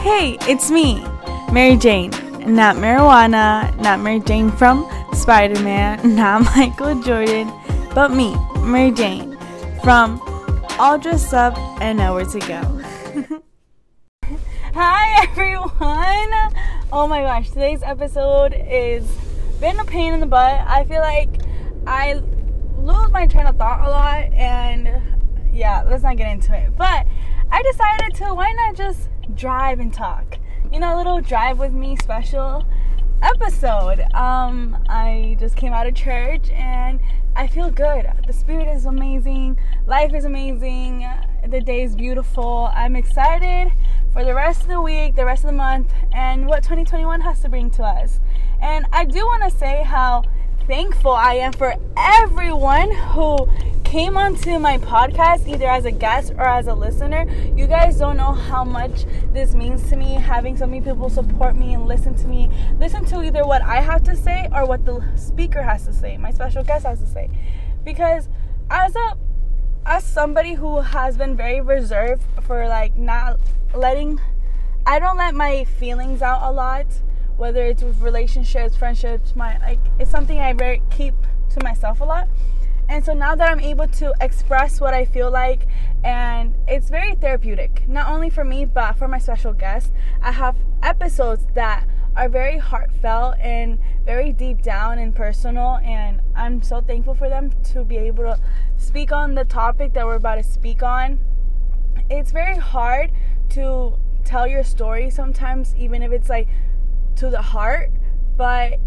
Hey, it's me, Mary Jane. Not marijuana, not Mary Jane from Spider Man, not Michael Jordan, but me, Mary Jane, from All Dressed Up and Nowhere to Go. Hi, everyone! Oh my gosh, today's episode is been a pain in the butt. I feel like I lose my train of thought a lot, and yeah, let's not get into it. But I decided to why not just drive and talk? You know, a little drive with me special episode. Um, I just came out of church and I feel good. The spirit is amazing. Life is amazing. The day is beautiful. I'm excited for the rest of the week, the rest of the month, and what 2021 has to bring to us. And I do want to say how thankful I am for everyone who came onto my podcast either as a guest or as a listener. You guys don't know how much this means to me having so many people support me and listen to me. Listen to either what I have to say or what the speaker has to say, my special guest has to say. Because as a as somebody who has been very reserved for like not letting I don't let my feelings out a lot, whether it's with relationships, friendships, my like it's something I very keep to myself a lot. And so now that I'm able to express what I feel like, and it's very therapeutic, not only for me, but for my special guests, I have episodes that are very heartfelt and very deep down and personal. And I'm so thankful for them to be able to speak on the topic that we're about to speak on. It's very hard to tell your story sometimes, even if it's like to the heart, but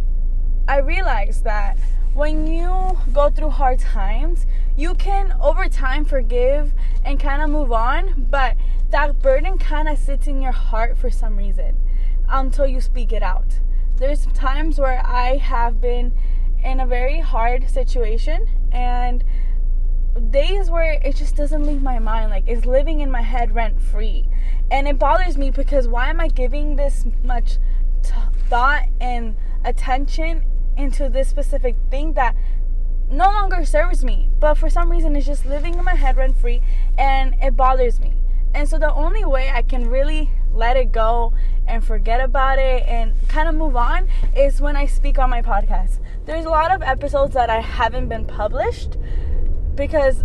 I realized that when you go through hard times, you can over time forgive and kind of move on, but that burden kind of sits in your heart for some reason until you speak it out. There's times where I have been in a very hard situation and days where it just doesn't leave my mind like it's living in my head rent free and it bothers me because why am i giving this much t- thought and attention into this specific thing that no longer serves me, but for some reason it's just living in my head rent free and it bothers me. And so the only way I can really let it go and forget about it and kind of move on is when I speak on my podcast. There's a lot of episodes that I haven't been published because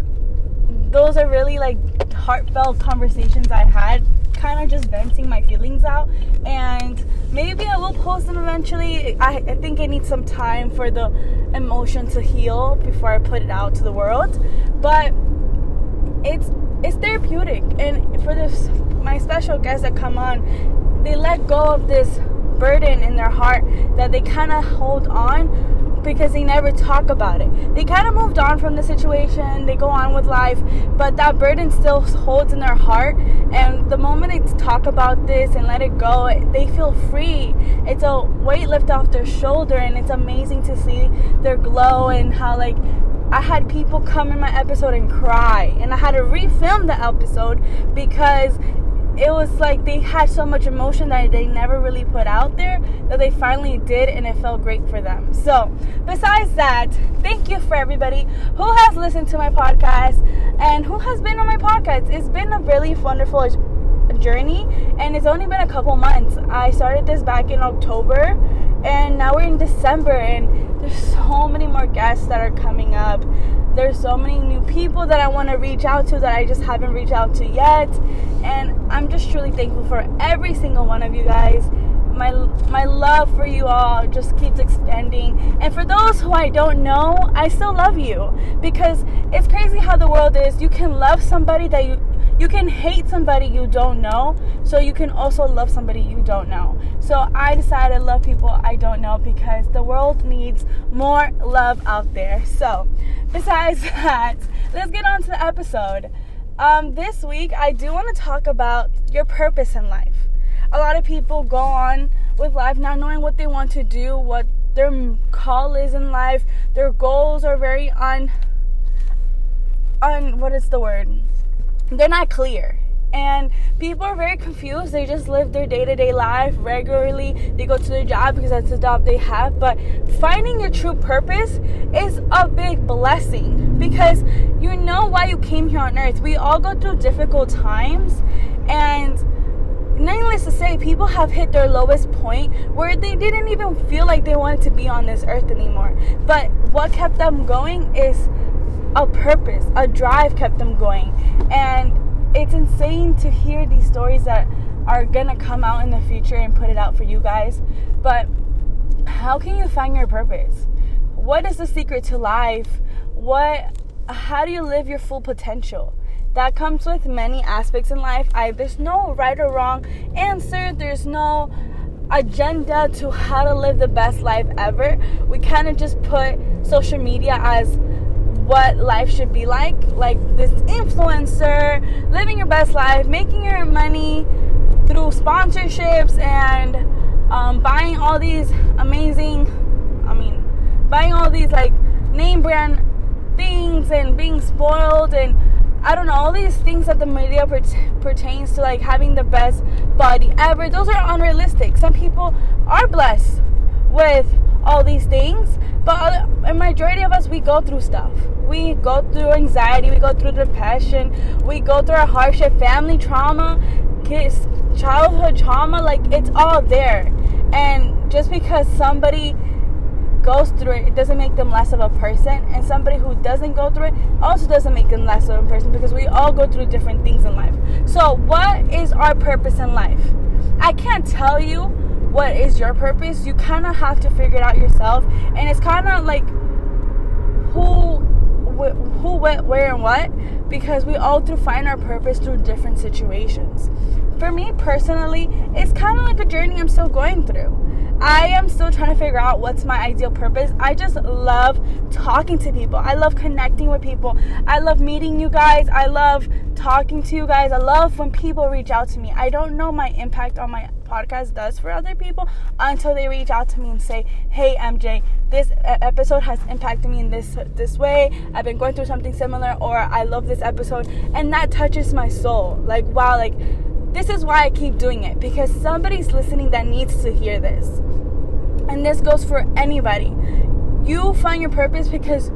those are really like heartfelt conversations I had kind of just venting my feelings out and maybe I will post them eventually. I, I think I need some time for the emotion to heal before I put it out to the world. But it's it's therapeutic and for this my special guests that come on, they let go of this burden in their heart that they kind of hold on because they never talk about it. They kind of moved on from the situation, they go on with life, but that burden still holds in their heart. And the moment they talk about this and let it go, they feel free. It's a weight lift off their shoulder, and it's amazing to see their glow and how, like, I had people come in my episode and cry, and I had to refilm the episode because it was like they had so much emotion that they never really put out there that they finally did and it felt great for them. So, besides that, thank you for everybody who has listened to my podcast and who has been on my podcast. It's been a really wonderful journey and it's only been a couple months. I started this back in October and now we're in December and there's so many more guests that are coming up there's so many new people that I want to reach out to that I just haven't reached out to yet. And I'm just truly thankful for every single one of you guys. My my love for you all just keeps expanding. And for those who I don't know, I still love you because it's crazy how the world is. You can love somebody that you you can hate somebody you don't know, so you can also love somebody you don't know. So I decided to love people I don't know because the world needs more love out there. So, besides that, let's get on to the episode. Um, this week, I do want to talk about your purpose in life. A lot of people go on with life not knowing what they want to do, what their call is in life. Their goals are very un, un what is the word? They're not clear. And people are very confused. They just live their day-to-day life regularly. They go to their job because that's the job they have. But finding your true purpose is a big blessing because you know why you came here on earth. We all go through difficult times. And needless to say people have hit their lowest point where they didn't even feel like they wanted to be on this earth anymore. But what kept them going is a purpose, a drive kept them going. And it's insane to hear these stories that are gonna come out in the future and put it out for you guys. But how can you find your purpose? What is the secret to life? What how do you live your full potential? That comes with many aspects in life. I there's no right or wrong answer. There's no agenda to how to live the best life ever. We kind of just put social media as what life should be like like this influencer living your best life making your money through sponsorships and um, buying all these amazing i mean buying all these like name brand things and being spoiled and I don't know, all these things that the media pertains to, like having the best body ever, those are unrealistic. Some people are blessed with all these things, but a majority of us, we go through stuff. We go through anxiety, we go through depression, we go through a hardship, family trauma, kids, childhood trauma, like it's all there. And just because somebody goes through it, it doesn't make them less of a person. And somebody who doesn't go through it also doesn't make them less of a person because we all go through different things in life. So, what is our purpose in life? I can't tell you what is your purpose. You kind of have to figure it out yourself. And it's kind of like who who went where and what because we all do find our purpose through different situations. For me personally, it's kind of like a journey I'm still going through. I am still trying to figure out what's my ideal purpose. I just love talking to people. I love connecting with people. I love meeting you guys. I love talking to you guys. I love when people reach out to me. I don't know my impact on my podcast does for other people until they reach out to me and say, "Hey MJ, this episode has impacted me in this this way. I've been going through something similar or I love this episode." And that touches my soul. Like, wow, like this is why I keep doing it because somebody's listening that needs to hear this. And this goes for anybody. You find your purpose because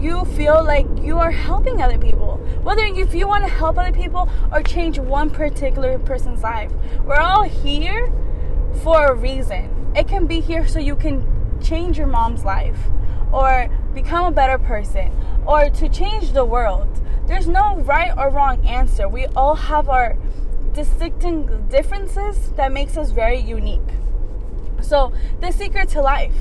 you feel like you are helping other people. Whether if you want to help other people or change one particular person's life. We're all here for a reason. It can be here so you can change your mom's life or become a better person or to change the world. There's no right or wrong answer. We all have our distinct differences that makes us very unique. So, the secret to life.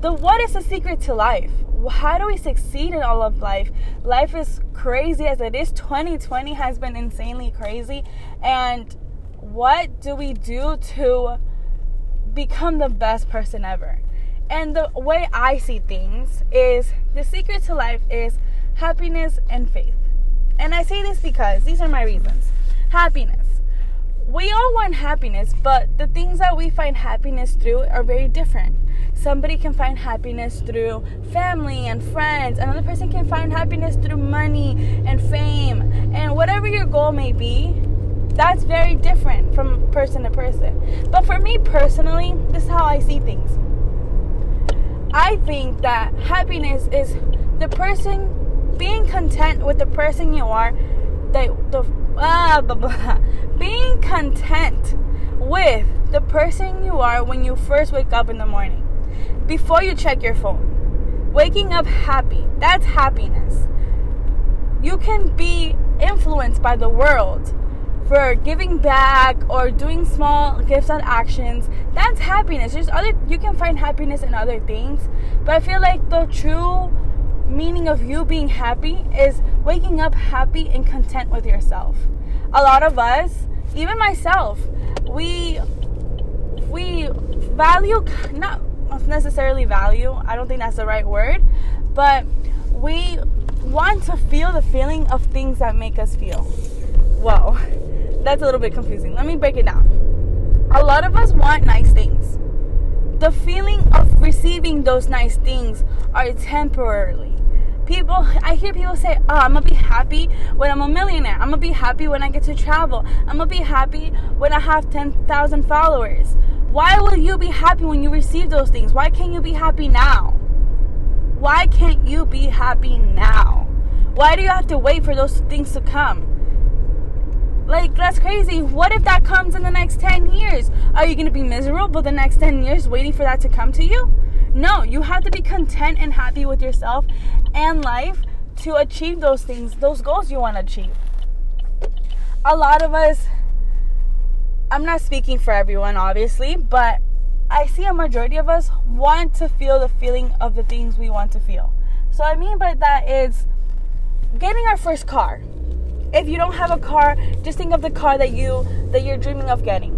The what is the secret to life? How do we succeed in all of life? Life is crazy as it is. 2020 has been insanely crazy. And what do we do to become the best person ever? And the way I see things is the secret to life is happiness and faith. And I say this because these are my reasons. Happiness we all want happiness, but the things that we find happiness through are very different. Somebody can find happiness through family and friends. Another person can find happiness through money and fame. And whatever your goal may be, that's very different from person to person. But for me personally, this is how I see things. I think that happiness is the person being content with the person you are, the, the blah, blah, blah. Being content with the person you are when you first wake up in the morning, before you check your phone. Waking up happy, that's happiness. You can be influenced by the world for giving back or doing small gifts and actions. That's happiness. There's other you can find happiness in other things, but I feel like the true meaning of you being happy is waking up happy and content with yourself. A lot of us, even myself, we we value not necessarily value. I don't think that's the right word, but we want to feel the feeling of things that make us feel. Whoa, that's a little bit confusing. Let me break it down. A lot of us want nice things. The feeling of receiving those nice things are temporarily people i hear people say oh i'm gonna be happy when i'm a millionaire. I'm gonna be happy when i get to travel. I'm gonna be happy when i have 10000 followers. Why will you be happy when you receive those things? Why can't you be happy now? Why can't you be happy now? Why do you have to wait for those things to come Like, that's crazy. What if that comes in the next 10 years? Are you going to be miserable the next 10 years waiting for that to come to you? No, you have to be content and happy with yourself and life to achieve those things, those goals you want to achieve. A lot of us, I'm not speaking for everyone, obviously, but I see a majority of us want to feel the feeling of the things we want to feel. So, I mean by that is getting our first car. If you don't have a car, just think of the car that you that you're dreaming of getting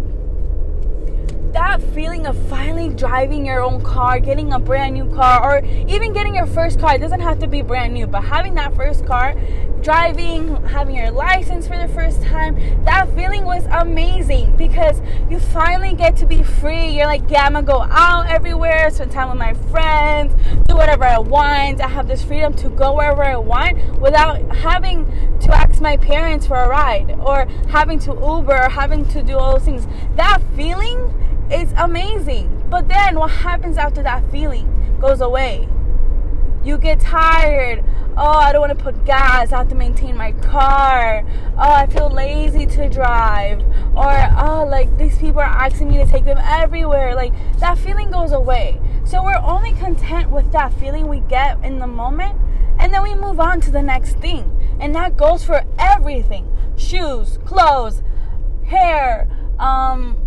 that feeling of finally driving your own car, getting a brand new car, or even getting your first car, it doesn't have to be brand new, but having that first car, driving, having your license for the first time, that feeling was amazing because you finally get to be free. You're like, yeah, I'm gonna go out everywhere, spend time with my friends, do whatever I want. I have this freedom to go wherever I want without having to ask my parents for a ride or having to Uber or having to do all those things. That feeling it's amazing. But then what happens after that feeling goes away? You get tired. Oh, I don't want to put gas. I have to maintain my car. Oh, I feel lazy to drive. Or, oh, like these people are asking me to take them everywhere. Like that feeling goes away. So we're only content with that feeling we get in the moment. And then we move on to the next thing. And that goes for everything shoes, clothes, hair, um,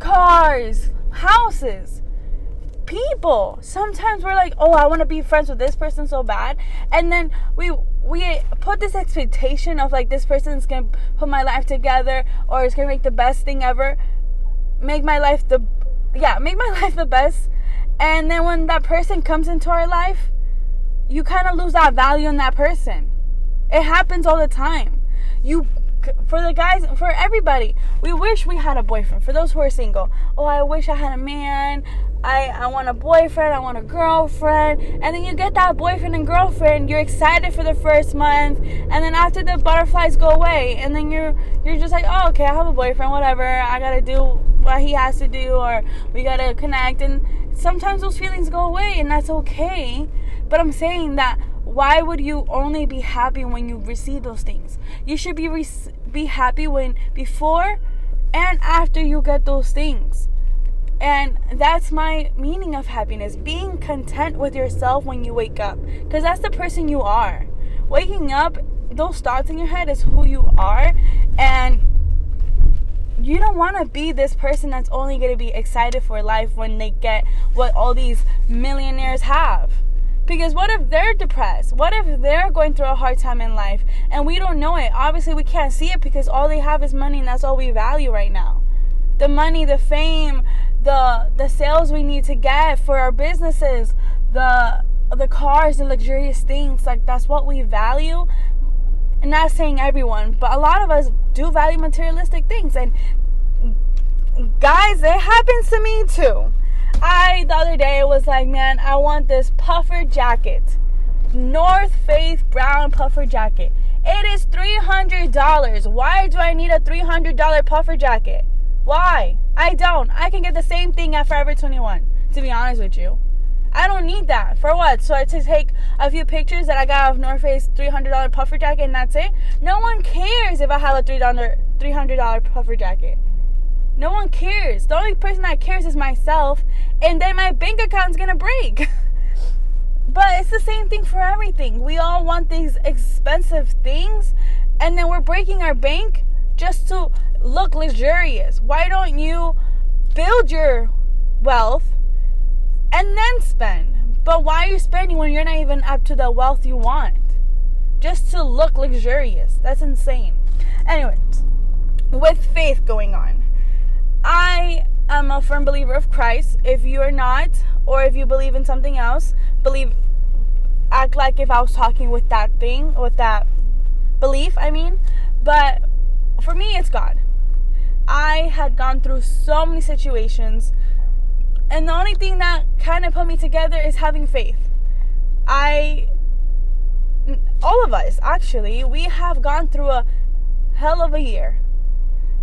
cars, houses, people. Sometimes we're like, "Oh, I want to be friends with this person so bad." And then we we put this expectation of like this person's going to put my life together or it's going to make the best thing ever. Make my life the yeah, make my life the best. And then when that person comes into our life, you kind of lose that value in that person. It happens all the time. You for the guys, for everybody. We wish we had a boyfriend. For those who are single, oh, I wish I had a man. I, I want a boyfriend, I want a girlfriend. And then you get that boyfriend and girlfriend, you're excited for the first month, and then after the butterflies go away, and then you're you're just like, oh okay, I have a boyfriend, whatever, I gotta do what he has to do, or we gotta connect and sometimes those feelings go away and that's okay. But I'm saying that why would you only be happy when you receive those things? You should be re- be happy when before and after you get those things. And that's my meaning of happiness being content with yourself when you wake up. Because that's the person you are. Waking up, those thoughts in your head is who you are. And you don't want to be this person that's only going to be excited for life when they get what all these millionaires have. Because what if they're depressed? What if they're going through a hard time in life and we don't know it? Obviously, we can't see it because all they have is money and that's all we value right now. The money, the fame, the the sales we need to get for our businesses, the the cars, the luxurious things, like that's what we value. And not saying everyone, but a lot of us do value materialistic things and guys, it happens to me too. I the other day was like, man, I want this puffer jacket. North Face brown puffer jacket. It is $300. Why do I need a $300 puffer jacket? Why? I don't. I can get the same thing at Forever 21, to be honest with you. I don't need that. For what? So I to take a few pictures that I got of North Face $300 puffer jacket and that's it? No one cares if I have a $300, $300 puffer jacket. No one cares. The only person that cares is myself, and then my bank account's gonna break. but it's the same thing for everything. We all want these expensive things, and then we're breaking our bank just to look luxurious. Why don't you build your wealth and then spend? But why are you spending when you're not even up to the wealth you want? Just to look luxurious. That's insane. Anyways, with faith going on I am a firm believer of Christ. If you are not, or if you believe in something else, believe, act like if I was talking with that thing, with that belief, I mean. But for me, it's God. I had gone through so many situations, and the only thing that kind of put me together is having faith. I, all of us actually, we have gone through a hell of a year.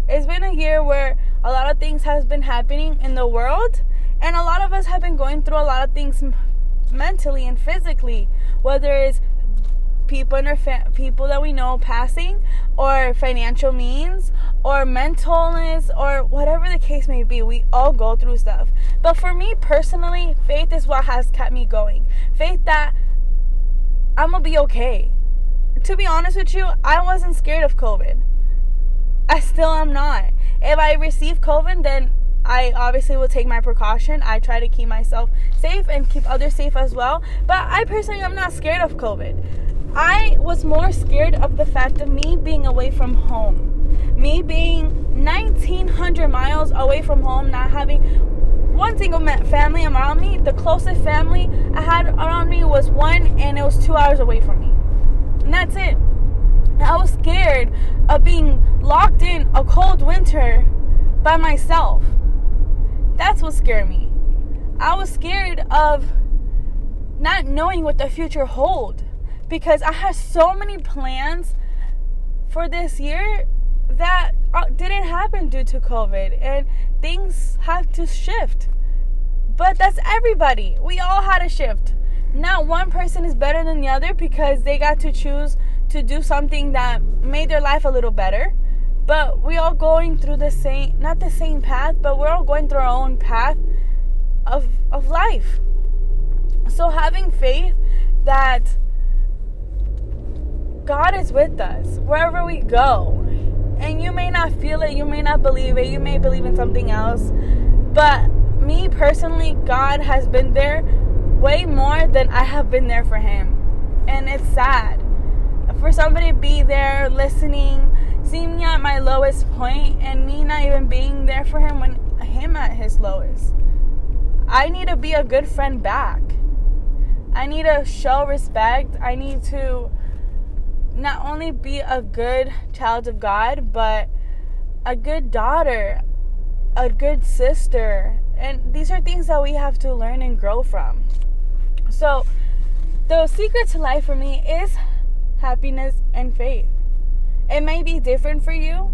It's been a year where a lot of things has been happening in the world and a lot of us have been going through a lot of things mentally and physically whether it's people our fa- people that we know passing, or financial means, or mentalness, or whatever the case may be. We all go through stuff. But for me personally, faith is what has kept me going. Faith that I'm gonna be okay. To be honest with you, I wasn't scared of COVID. Still am not. If I receive COVID, then I obviously will take my precaution. I try to keep myself safe and keep others safe as well. But I personally am not scared of COVID. I was more scared of the fact of me being away from home. Me being 1900 miles away from home, not having one single family around me. The closest family I had around me was one, and it was two hours away from me. And that's it. I was scared of being locked in a cold winter by myself. That's what scared me. I was scared of not knowing what the future hold because I had so many plans for this year that uh, didn't happen due to COVID and things had to shift. But that's everybody. We all had a shift. Not one person is better than the other because they got to choose to do something that made their life a little better. But we all going through the same not the same path but we're all going through our own path of of life. So having faith that God is with us wherever we go. And you may not feel it you may not believe it you may believe in something else. But me personally God has been there way more than I have been there for him. And it's sad for somebody to be there listening seeing me at my lowest point and me not even being there for him when him at his lowest. I need to be a good friend back. I need to show respect. I need to not only be a good child of God, but a good daughter, a good sister. And these are things that we have to learn and grow from. So, the secret to life for me is happiness and faith. It may be different for you,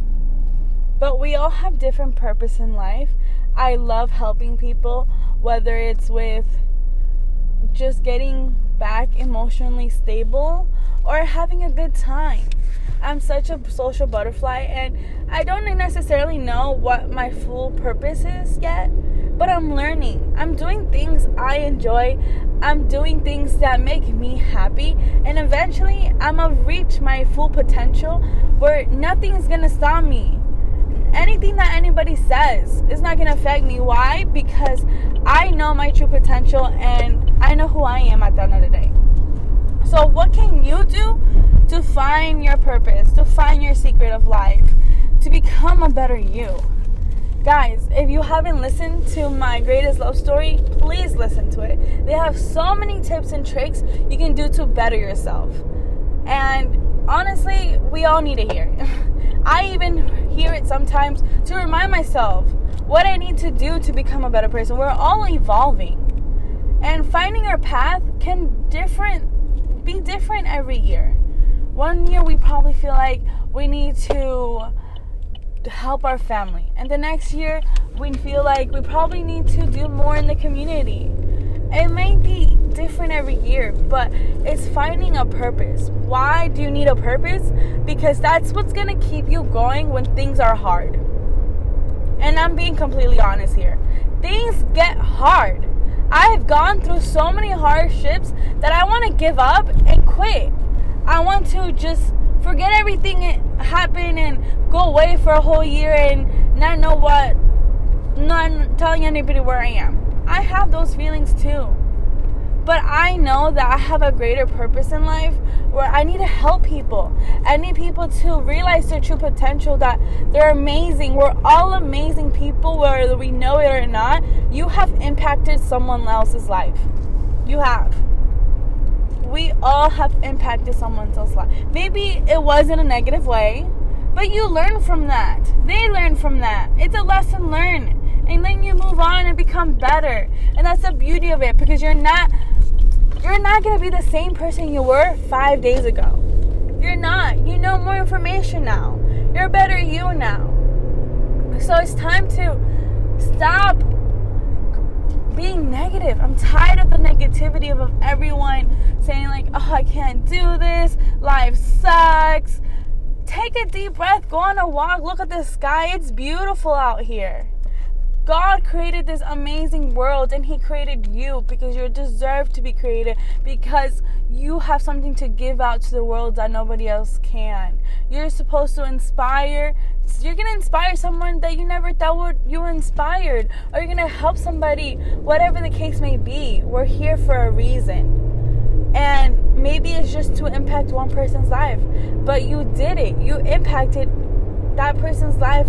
but we all have different purpose in life. I love helping people, whether it's with just getting back emotionally stable or having a good time. I'm such a social butterfly and I don't necessarily know what my full purpose is yet, but I'm learning. I'm doing things I enjoy. I'm doing things that make me happy, and eventually I'm gonna reach my full potential where nothing is gonna stop me. Anything that anybody says is not gonna affect me. Why? Because I know my true potential and I know who I am at the end of the day. So, what can you do to find your purpose, to find your secret of life, to become a better you? Guys, if you haven't listened to my greatest love story, please listen to it. They have so many tips and tricks you can do to better yourself. And honestly, we all need to hear it. I even hear it sometimes to remind myself what I need to do to become a better person. We're all evolving. And finding our path can different be different every year. One year we probably feel like we need to help our family. And the next year, we feel like we probably need to do more in the community. It may be different every year, but it's finding a purpose. Why do you need a purpose? Because that's what's going to keep you going when things are hard. And I'm being completely honest here. Things get hard. I have gone through so many hardships that I want to give up and quit. I want to just forget everything that happened and go away for a whole year and not know what, not telling anybody where I am. I have those feelings too. But I know that I have a greater purpose in life where I need to help people. I need people to realize their true potential that they're amazing. We're all amazing people, whether we know it or not. You have impacted someone else's life. You have we all have impacted someone else's life. Maybe it was in a negative way, but you learn from that. They learn from that. It's a lesson learned. And then you move on and become better. And that's the beauty of it because you're not you're not going to be the same person you were 5 days ago. You're not. You know more information now. You're better you now. So it's time to stop being negative. I'm tired of the negativity of, of everyone saying, like, oh, I can't do this. Life sucks. Take a deep breath. Go on a walk. Look at the sky. It's beautiful out here. God created this amazing world and He created you because you deserve to be created because you have something to give out to the world that nobody else can. You're supposed to inspire. You're gonna inspire someone that you never thought would you inspired, or you're gonna help somebody, whatever the case may be. We're here for a reason, and maybe it's just to impact one person's life, but you did it. You impacted that person's life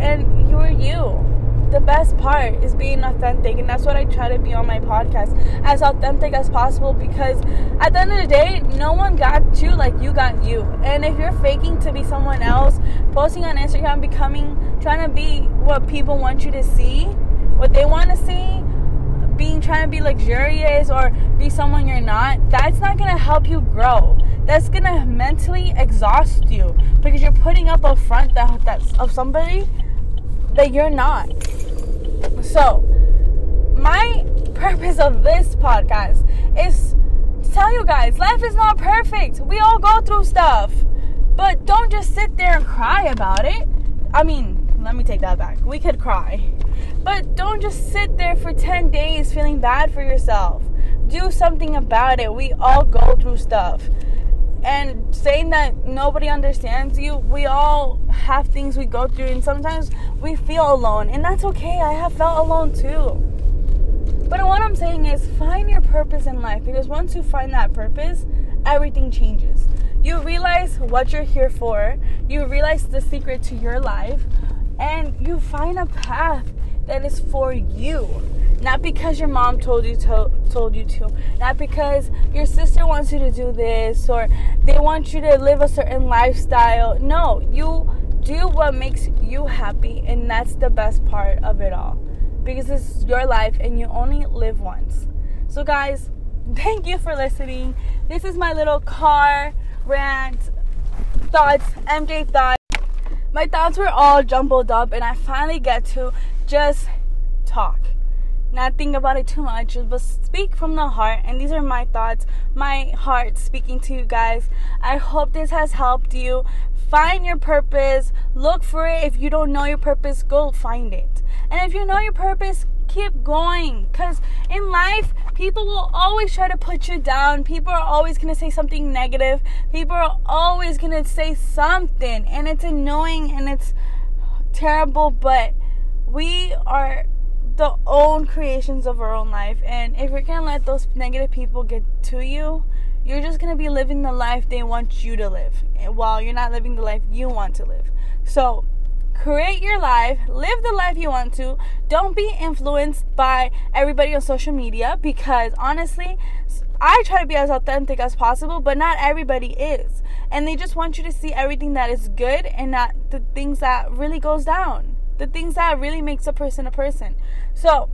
and you are you. The best part is being authentic, and that's what I try to be on my podcast as authentic as possible because at the end of the day, no one got you like you got you. And if you're faking to be someone else, posting on Instagram, becoming, trying to be what people want you to see, what they want to see, being trying to be luxurious or be someone you're not, that's not gonna help you grow. That's gonna mentally exhaust you because you're putting up a front that that's of somebody that you're not. So, my purpose of this podcast is to tell you guys life is not perfect. We all go through stuff. But don't just sit there and cry about it. I mean, let me take that back. We could cry. But don't just sit there for 10 days feeling bad for yourself. Do something about it. We all go through stuff. And saying that nobody understands you we all have things we go through and sometimes we feel alone and that's okay. I have felt alone too. But what i'm saying is find your purpose in life because once you find that purpose everything changes. You realize what you're here for. You realize the secret to your life. And you find a path that is for you. Not because your mom told you to told you to. Not because your sister wants you to do this or they want you to live a certain lifestyle. No you do what makes you happy and that's the best part of it all. Because it's your life and you only live once. So guys thank you for listening. This is my little car rant thoughts mj thoughts. My thoughts were all jumbled up and i finally get to just talk not think about it too much, but speak from the heart. And these are my thoughts, my heart speaking to you guys. I hope this has helped you. Find your purpose, look for it. If you don't know your purpose, go find it. And if you know your purpose, keep going. Because in life, people will always try to put you down. People are always going to say something negative. People are always going to say something. And it's annoying and it's terrible, but we are the own creations of our own life. And if you're gonna let those negative people get to you, you're just gonna be living the life they want you to live eh, while you're not living the life you want to live. So, create your life, live the life you want to. Don't be influenced by everybody on social media because honestly, I try to be as authentic as possible, but not everybody is. And they just want you to see everything that is good and not the things that really goes down the things that really makes a person a person. So,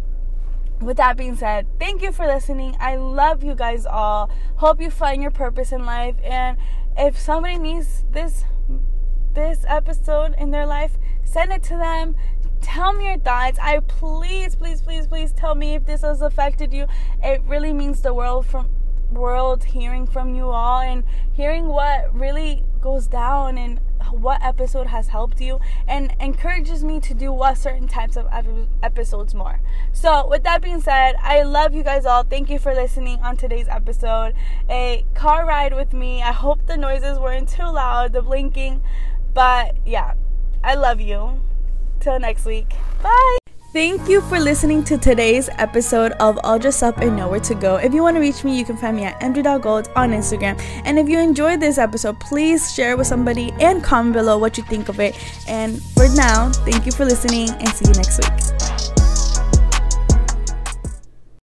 with that being said, thank you for listening. I love you guys all. Hope you find your purpose in life and if somebody needs this this episode in their life, send it to them. Tell me your thoughts. I please, please, please, please tell me if this has affected you. It really means the world from world hearing from you all and hearing what really goes down and what episode has helped you and encourages me to do what certain types of episodes more. So, with that being said, I love you guys all. Thank you for listening on today's episode. A car ride with me. I hope the noises weren't too loud, the blinking, but yeah, I love you. Till next week. Bye. Thank you for listening to today's episode of All Dressed Up and Nowhere to Go. If you want to reach me, you can find me at mj.gold on Instagram. And if you enjoyed this episode, please share with somebody and comment below what you think of it. And for now, thank you for listening and see you next week.